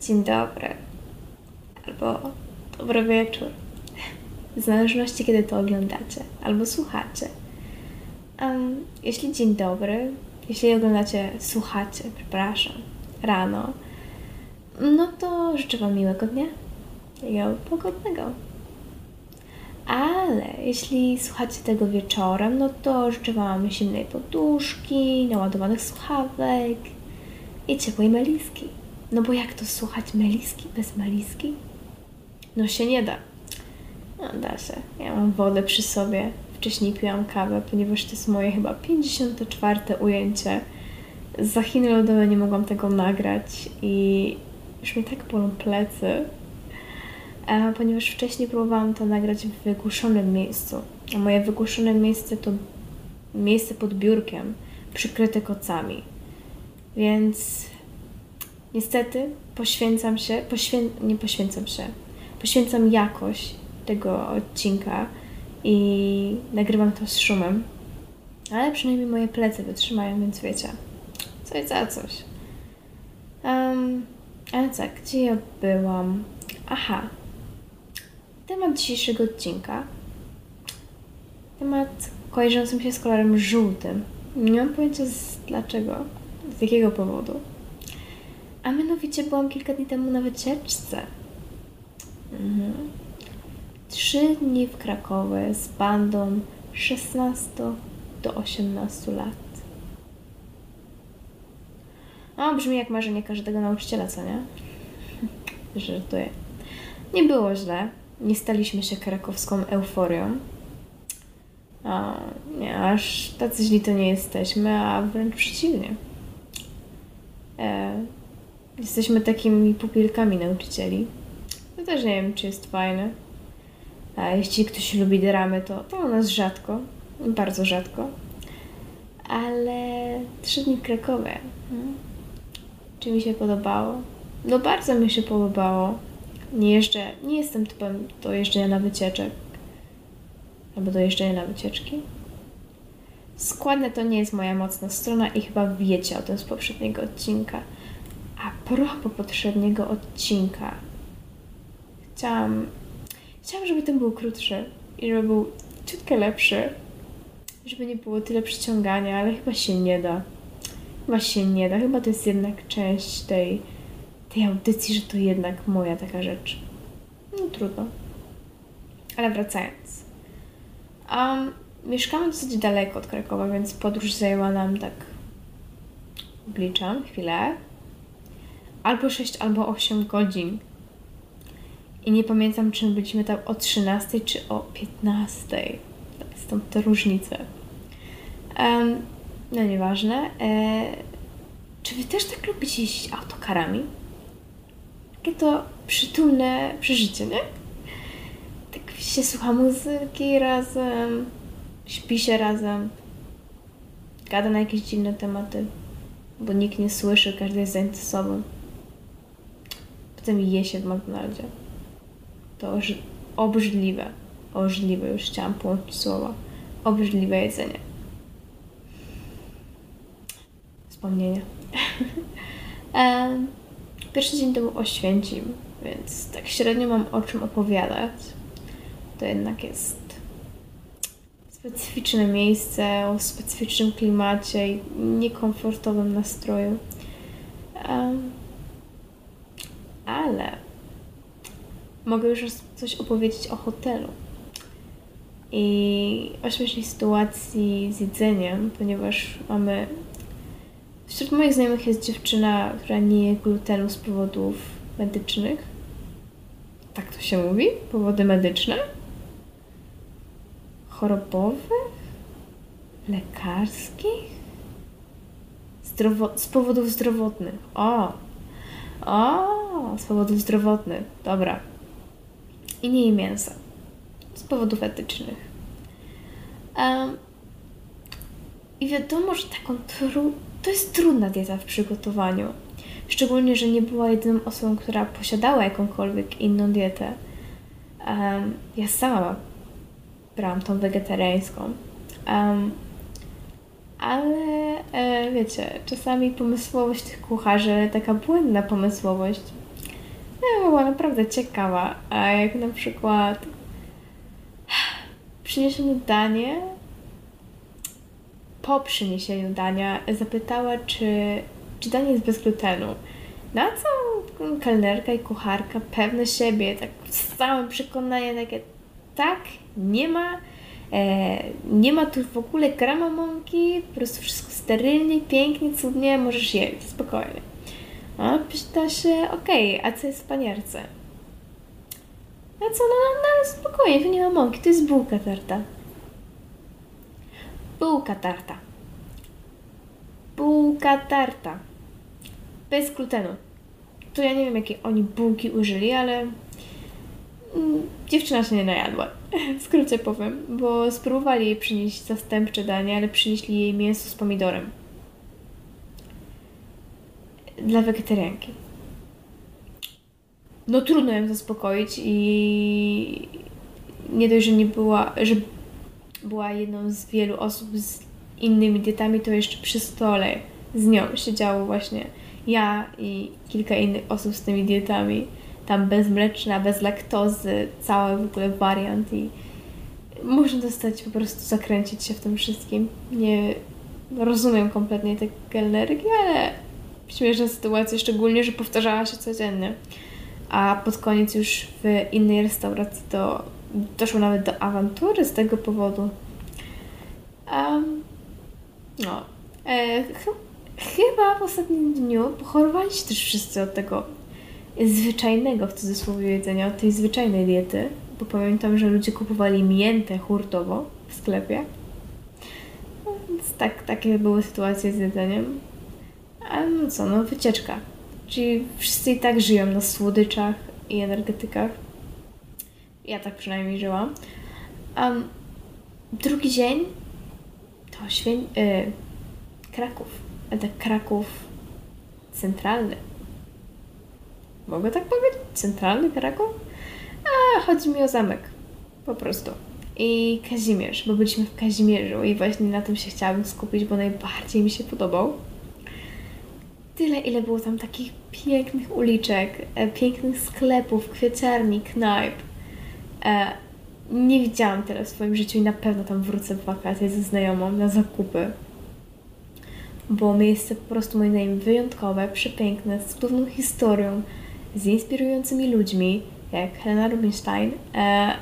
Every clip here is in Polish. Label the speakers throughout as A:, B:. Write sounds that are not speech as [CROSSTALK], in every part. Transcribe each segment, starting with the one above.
A: Dzień dobry. Albo dobry wieczór. W zależności kiedy to oglądacie albo słuchacie. Um, jeśli dzień dobry, jeśli oglądacie, słuchacie, przepraszam, rano, no to życzę Wam miłego dnia. I pogodnego. Ale jeśli słuchacie tego wieczorem, no to życzę Wam zimnej poduszki, naładowanych słuchawek i ciepłej meliski. No bo jak to słuchać meliski bez meliski? No się nie da. No da się. Ja mam wodę przy sobie. Wcześniej piłam kawę, ponieważ to jest moje chyba 54 ujęcie. Za Chiny lodowe nie mogłam tego nagrać i już mi tak bolą plecy, a ponieważ wcześniej próbowałam to nagrać w wygłuszonym miejscu. A moje wygłuszone miejsce to miejsce pod biurkiem, przykryte kocami. Więc niestety poświęcam się, poświę... nie poświęcam się, poświęcam jakość tego odcinka i nagrywam to z szumem. Ale przynajmniej moje plecy wytrzymają, więc wiecie, coś za coś. Um, ale tak, gdzie ja byłam? Aha. Temat dzisiejszego odcinka. Temat kojarzący mi się z kolorem żółtym. Nie mam pojęcia z dlaczego, z jakiego powodu. A mianowicie byłam kilka dni temu na wycieczce. Mhm. Trzy dni w Krakowie z bandą 16 do 18 lat. O, brzmi jak marzenie każdego nauczyciela, co nie? [LAUGHS] Żartuję. Nie było źle. Nie staliśmy się krakowską euforią. A, nie, aż tacy źli to nie jesteśmy, a wręcz przeciwnie. E, jesteśmy takimi pupilkami nauczycieli. To też nie wiem, czy jest fajne. A jeśli ktoś lubi dramy, to, to u nas rzadko. Bardzo rzadko. Ale trzy dni Krakowie. Hmm? Czy mi się podobało? No bardzo mi się podobało. Nie jeżdżę, nie jestem typem do jeżdżenia na wycieczek. Albo do jeżdżenia na wycieczki. Składne to nie jest moja mocna strona i chyba wiecie o tym z poprzedniego odcinka. A propos poprzedniego odcinka. Chciałam, chciałam, żeby ten był krótszy i żeby był ciutkę lepszy. Żeby nie było tyle przyciągania, ale chyba się nie da. Chyba się nie da. Chyba to jest jednak część tej, tej audycji, że to jednak moja taka rzecz. No trudno. Ale wracając. Um, mieszkamy dosyć daleko od Krakowa, więc podróż zajęła nam tak. Obliczam chwilę. Albo 6, albo 8 godzin. I nie pamiętam, czy byliśmy tam o 13 czy o 15. Stąd te różnice. Um, no nieważne. E, czy wy też tak lubicie jeździć autokarami? Takie to przytulne przeżycie, nie? Tak się słucha muzyki razem, śpi się razem, gada na jakieś dziwne tematy, bo nikt nie słyszy, każdy jest sobą. Potem je się w McDonaldzie. To obrzydliwe, obrzydliwe, już chciałam połączyć słowa. Obrzydliwe jedzenie wspomnienia. [LAUGHS] Pierwszy dzień to był Oświęcim, więc tak średnio mam o czym opowiadać. To jednak jest specyficzne miejsce o specyficznym klimacie i niekomfortowym nastroju. Um, ale mogę już coś opowiedzieć o hotelu i o śmiesznej sytuacji z jedzeniem, ponieważ mamy Wśród moich znajomych jest dziewczyna, która nie je glutenu z powodów medycznych. Tak to się mówi? Powody medyczne? Chorobowych? Lekarskich? Zdrowo z powodów zdrowotnych. O! O! Z powodów zdrowotnych. Dobra. I nie je mięsa. Z powodów etycznych. Um, I wiadomo, że taką trudną to jest trudna dieta w przygotowaniu. Szczególnie, że nie była jedyną osobą, która posiadała jakąkolwiek inną dietę. Um, ja sama brałam tą wegetariańską. Um, ale e, wiecie, czasami pomysłowość tych kucharzy, taka błędna pomysłowość, była naprawdę ciekawa. A jak na przykład przyniesiono danie, po przyniesieniu dania zapytała, czy, czy danie jest bez glutenu. Na co kelnerka i kucharka, pewne siebie, tak z całym przekonaniem takie, tak, nie ma, e, nie ma tu w ogóle grama mąki, po prostu wszystko sterylnie, pięknie, cudnie, możesz jeść, spokojnie. A pyta się, okej, okay, a co jest w panierce? A co, no, no, no spokojnie, tu nie ma mąki, to jest bułka tarta. Bułka tarta. Bułka tarta. Bez glutenu. To ja nie wiem, jakie oni bułki użyli, ale mm, dziewczyna się nie najadła. W skrócie powiem, bo spróbowali jej przynieść zastępcze danie, ale przynieśli jej mięso z pomidorem. Dla wegetarianki. No trudno ją zaspokoić i nie dość, że nie była, że była jedną z wielu osób z innymi dietami, to jeszcze przy stole z nią siedziało właśnie ja i kilka innych osób z tymi dietami. Tam bezmleczna, bez laktozy, cały w ogóle wariant i można dostać po prostu zakręcić się w tym wszystkim. Nie rozumiem kompletnie tej kelnerki, ale śmieszna sytuacja, szczególnie, że powtarzała się codziennie. A pod koniec już w innej restauracji to doszło nawet do awantury z tego powodu. Um, no. E, ch chyba w ostatnim dniu pochorowali się też wszyscy od tego zwyczajnego w cudzysłowie jedzenia, od tej zwyczajnej diety, bo pamiętam, że ludzie kupowali miętę hurtowo w sklepie. Więc tak, takie były sytuacje z jedzeniem. A no co, no wycieczka. Czyli wszyscy i tak żyją na słodyczach i energetykach. Ja tak przynajmniej żyłam. Um, drugi dzień to Świę... Y, Kraków. Ale tak Kraków centralny. Mogę tak powiedzieć? Centralny Kraków? A, chodzi mi o zamek. Po prostu. I Kazimierz, bo byliśmy w Kazimierzu i właśnie na tym się chciałabym skupić, bo najbardziej mi się podobał. Tyle, ile było tam takich pięknych uliczek, e, pięknych sklepów, kwieciarni, knajp. E, nie widziałam tyle w swoim życiu i na pewno tam wrócę w wakacje ze znajomą na zakupy. Bo miejsce po prostu moim zdaniem wyjątkowe, przepiękne, z cudowną historią, z inspirującymi ludźmi, jak Helena Rubinstein. E,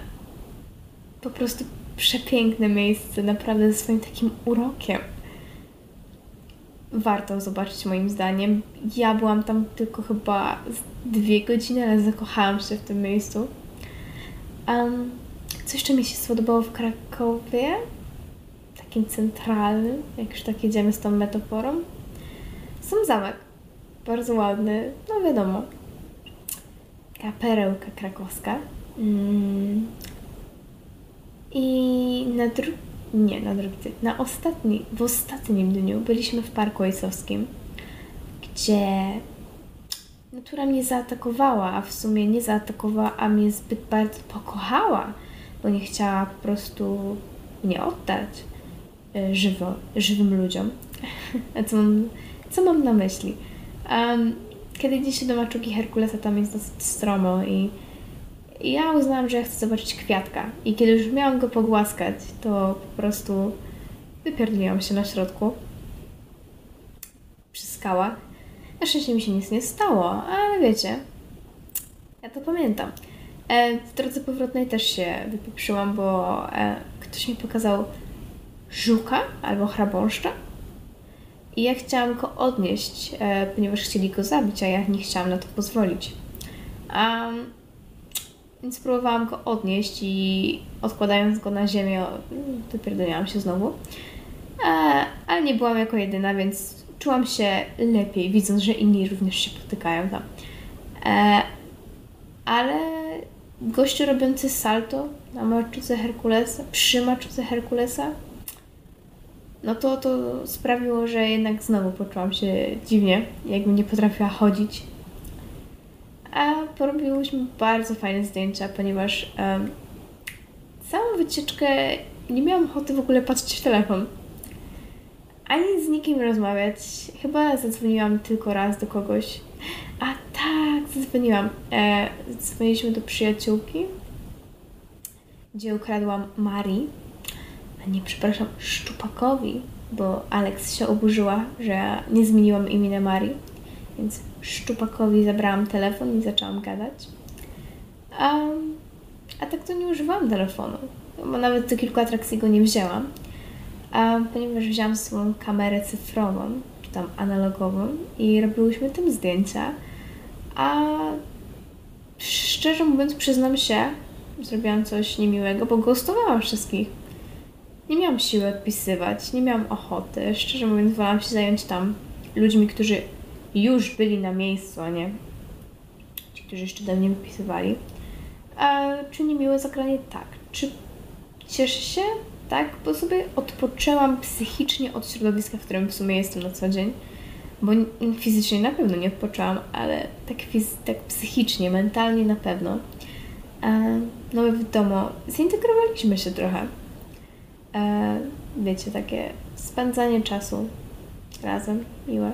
A: po prostu przepiękne miejsce, naprawdę ze swoim takim urokiem. Warto zobaczyć moim zdaniem. Ja byłam tam tylko chyba dwie godziny, ale zakochałam się w tym miejscu. Um, co jeszcze mi się spodobało w Krakowie? Takim centralnym, jak już tak jedziemy z tą metaforą. Sam zamek. Bardzo ładny, no wiadomo. Taka perełka krakowska. Mm. I na drugi, nie na drugi dzień, na ostatni, w ostatnim dniu byliśmy w Parku Ojcowskim, gdzie natura mnie zaatakowała, a w sumie nie zaatakowała, a mnie zbyt bardzo pokochała bo nie chciała po prostu mnie oddać e, żywo, żywym ludziom. [LAUGHS] A co mam, co mam na myśli? Um, kiedy idzie się do maczugi Herkulesa, tam jest dosyć stromo i ja uznałam, że ja chcę zobaczyć kwiatka. I kiedy już miałam go pogłaskać, to po prostu wypierdliłam się na środku przy skałach. Na szczęście mi się nic nie stało, ale wiecie, ja to pamiętam. E, w drodze powrotnej też się wypieprzyłam, bo e, ktoś mi pokazał żuka albo chrabąszcza i ja chciałam go odnieść, e, ponieważ chcieli go zabić, a ja nie chciałam na to pozwolić. Um, więc próbowałam go odnieść i odkładając go na ziemię, wypierdoliłam się znowu. ale nie byłam jako jedyna, więc czułam się lepiej, widząc, że inni również się potykają tam. ale gościu robiący salto na maczuce Herkulesa, przy maczuce Herkulesa, no to to sprawiło, że jednak znowu poczułam się dziwnie, jakbym nie potrafiła chodzić. A porobiłyśmy bardzo fajne zdjęcia, ponieważ um, całą wycieczkę nie miałam ochoty w ogóle patrzeć w telefon. Ani z nikim rozmawiać. Chyba zadzwoniłam tylko raz do kogoś. A tak, zadzwoniłam. E, dzwoniliśmy do przyjaciółki, gdzie ukradłam Marii, a nie, przepraszam, Szczupakowi, bo Alex się oburzyła, że nie zmieniłam imienia Marii, więc Szczupakowi zabrałam telefon i zaczęłam gadać. A, a tak to nie używałam telefonu, bo nawet do kilku atrakcji go nie wzięłam, a, ponieważ wzięłam swoją kamerę cyfrową, czy tam analogową i robiłyśmy tym zdjęcia, a szczerze mówiąc przyznam się, zrobiłam coś niemiłego, bo ghostowałam wszystkich. Nie miałam siły odpisywać, nie miałam ochoty. Szczerze mówiąc, wolałam się zająć tam ludźmi, którzy już byli na miejscu, a nie ci, którzy jeszcze do mnie wypisywali. A czy niemiłe zagranie? Tak. Czy cieszę się? Tak, bo sobie odpoczęłam psychicznie od środowiska, w którym w sumie jestem na co dzień. Bo fizycznie na pewno nie odpoczęłam, ale tak, fiz- tak psychicznie, mentalnie na pewno. E, no wiadomo, zintegrowaliśmy się trochę. E, wiecie, takie spędzanie czasu razem, miłe.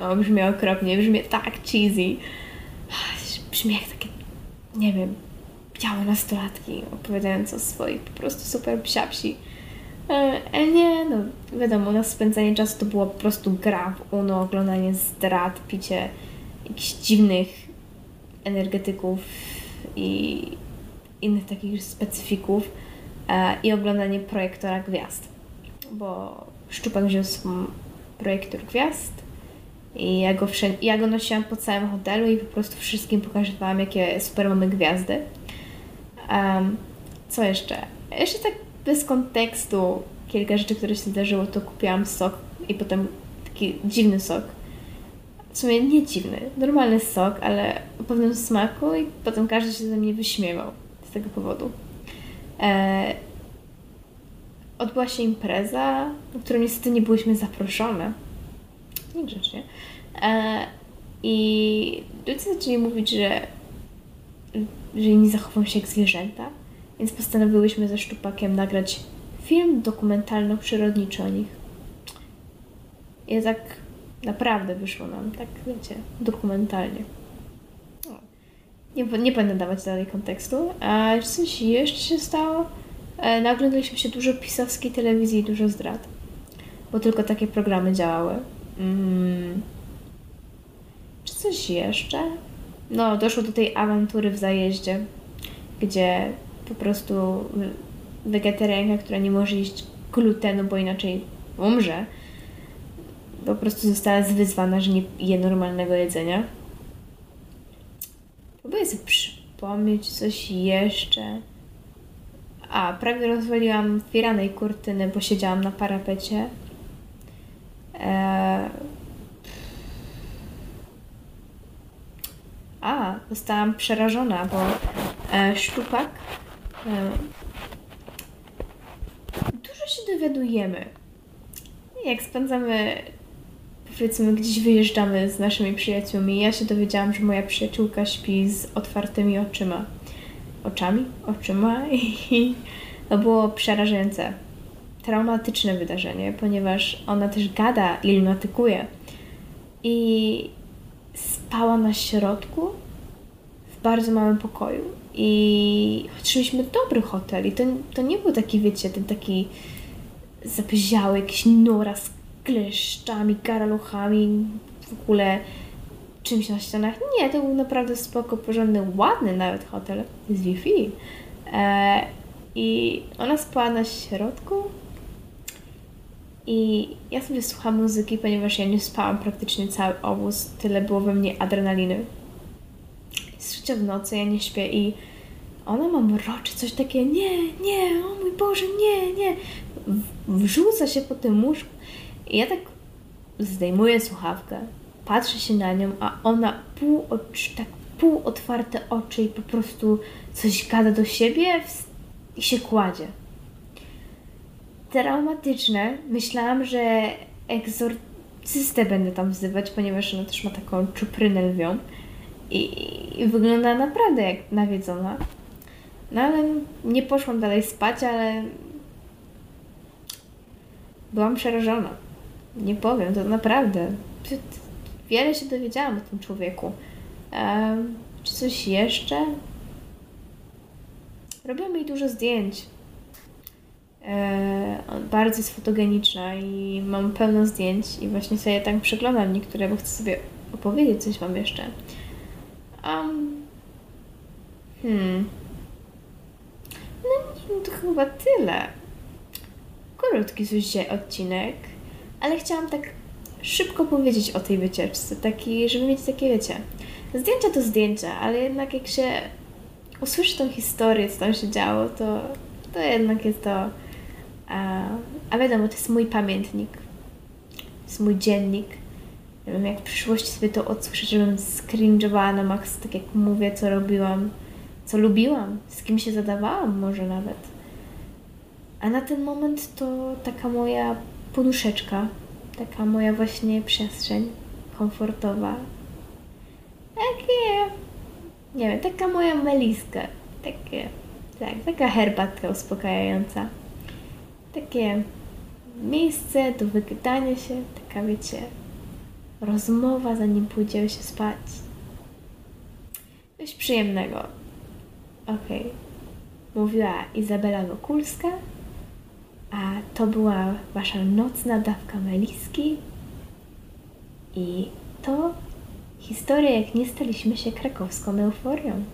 A: O, brzmi okropnie, brzmi tak cheesy. Brzmi jak takie, nie wiem, białe nastolatki opowiadające o swoich po prostu super psiapsi. E, ale nie, no wiadomo, na spędzanie czasu to było po prostu gra w UNO, oglądanie zdrad, picie jakichś dziwnych energetyków i innych takich specyfików e, i oglądanie projektora gwiazd. Bo Szczupak wziął swój projektor gwiazd i ja go, ja go nosiłam po całym hotelu i po prostu wszystkim pokazywałam, jakie super mamy gwiazdy. Um, co jeszcze? Jeszcze tak bez kontekstu kilka rzeczy, które się zdarzyło, to kupiłam sok i potem taki dziwny sok. W sumie nie dziwny, normalny sok, ale o pewnym smaku i potem każdy się ze mnie wyśmiewał z tego powodu. E, odbyła się impreza, na którą niestety nie byłyśmy zaproszone. Niegrzecznie. E, I ludzie zaczęli mówić, że, że nie zachową się jak zwierzęta, więc postanowiłyśmy ze Szczupakiem nagrać film dokumentalno-przyrodniczy o nich. I tak naprawdę wyszło nam, tak wiecie, dokumentalnie. Nie, nie będę dawać dalej kontekstu. A coś jeszcze się stało? E, naglądaliśmy się dużo pisowskiej telewizji i dużo zdrad. Bo tylko takie programy działały. Mm. Czy coś jeszcze? No, doszło do tej awantury w zajeździe, gdzie po prostu wegetarianka, która nie może jeść glutenu, bo inaczej umrze, po prostu została zwyzwana, że nie je normalnego jedzenia. Próbuję sobie przypomnieć coś jeszcze. A, prawie rozwaliłam firanej kurtyny, bo siedziałam na parapecie. A, zostałam przerażona, bo e, szczupak. E, dużo się dowiadujemy. Jak spędzamy, powiedzmy, gdzieś wyjeżdżamy z naszymi przyjaciółmi. Ja się dowiedziałam, że moja przyjaciółka śpi z otwartymi oczyma. Oczami? Oczyma [LAUGHS] i to było przerażające. Traumatyczne wydarzenie, ponieważ ona też gada i lunatykuje. I spała na środku w bardzo małym pokoju. I choć dobry hotel i to, to nie był taki, wiecie, ten taki zapyziały, jakiś nora z kleszczami, karaluchami, w ogóle czymś na ścianach. Nie, to był naprawdę spoko, porządny, ładny nawet hotel z Wi-Fi. E, I ona spała na środku i ja sobie słucham muzyki, ponieważ ja nie spałam praktycznie cały obóz, tyle było we mnie adrenaliny. Jest w nocy, ja nie śpię i ona ma mroczy coś takie, nie, nie, o mój Boże, nie, nie. Wrzuca się po tym łóżku i ja tak zdejmuję słuchawkę, patrzę się na nią, a ona pół oczy, tak pół otwarte oczy i po prostu coś gada do siebie i się kładzie traumatyczne. Myślałam, że egzorcystę będę tam wzywać, ponieważ ona też ma taką czuprynę lwią i, i wygląda naprawdę jak nawiedzona. No ale nie poszłam dalej spać, ale byłam przerażona. Nie powiem, to naprawdę. Wiele się dowiedziałam o tym człowieku. Em, czy coś jeszcze? Robiłam jej dużo zdjęć. E, bardzo jest fotogeniczna i mam pełno zdjęć i właśnie sobie tak przeglądam niektóre, bo chcę sobie opowiedzieć coś Wam jeszcze. Um, hmm. No nie, no to chyba tyle. Krótki dzisiaj odcinek, ale chciałam tak szybko powiedzieć o tej wycieczce, taki, żeby mieć takie, wiecie, zdjęcia to zdjęcia, ale jednak jak się usłyszy tą historię, co tam się działo, to, to jednak jest to... A, a wiadomo, to jest mój pamiętnik, to jest mój dziennik. Nie wiem, jak w przyszłości sobie to odsłyszę, żebym scringe'owała na max, tak jak mówię, co robiłam, co lubiłam, z kim się zadawałam może nawet. A na ten moment to taka moja poduszeczka, taka moja właśnie przestrzeń komfortowa. Takie, nie wiem, taka moja meliska, takie, tak, taka herbatka uspokajająca. Takie miejsce do wygadania się, taka wiecie, rozmowa zanim pójdziemy się spać. Coś przyjemnego. Okej. Okay. Mówiła Izabela Wokulska, a to była wasza nocna dawka meliski. I to historia, jak nie staliśmy się krakowską euforią.